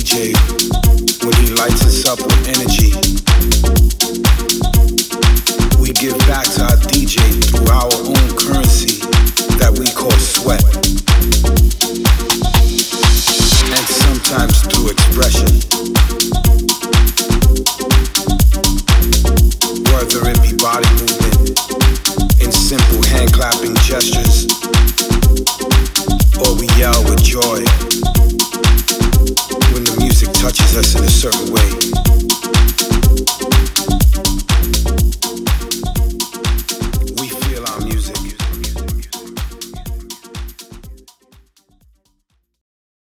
DJ when he lights us up with energy. We give back to our DJ through our own currency that we call sweat. And sometimes through expression. Whether it be body movement, in simple hand clapping gestures, or we yell with joy touches us in a certain way.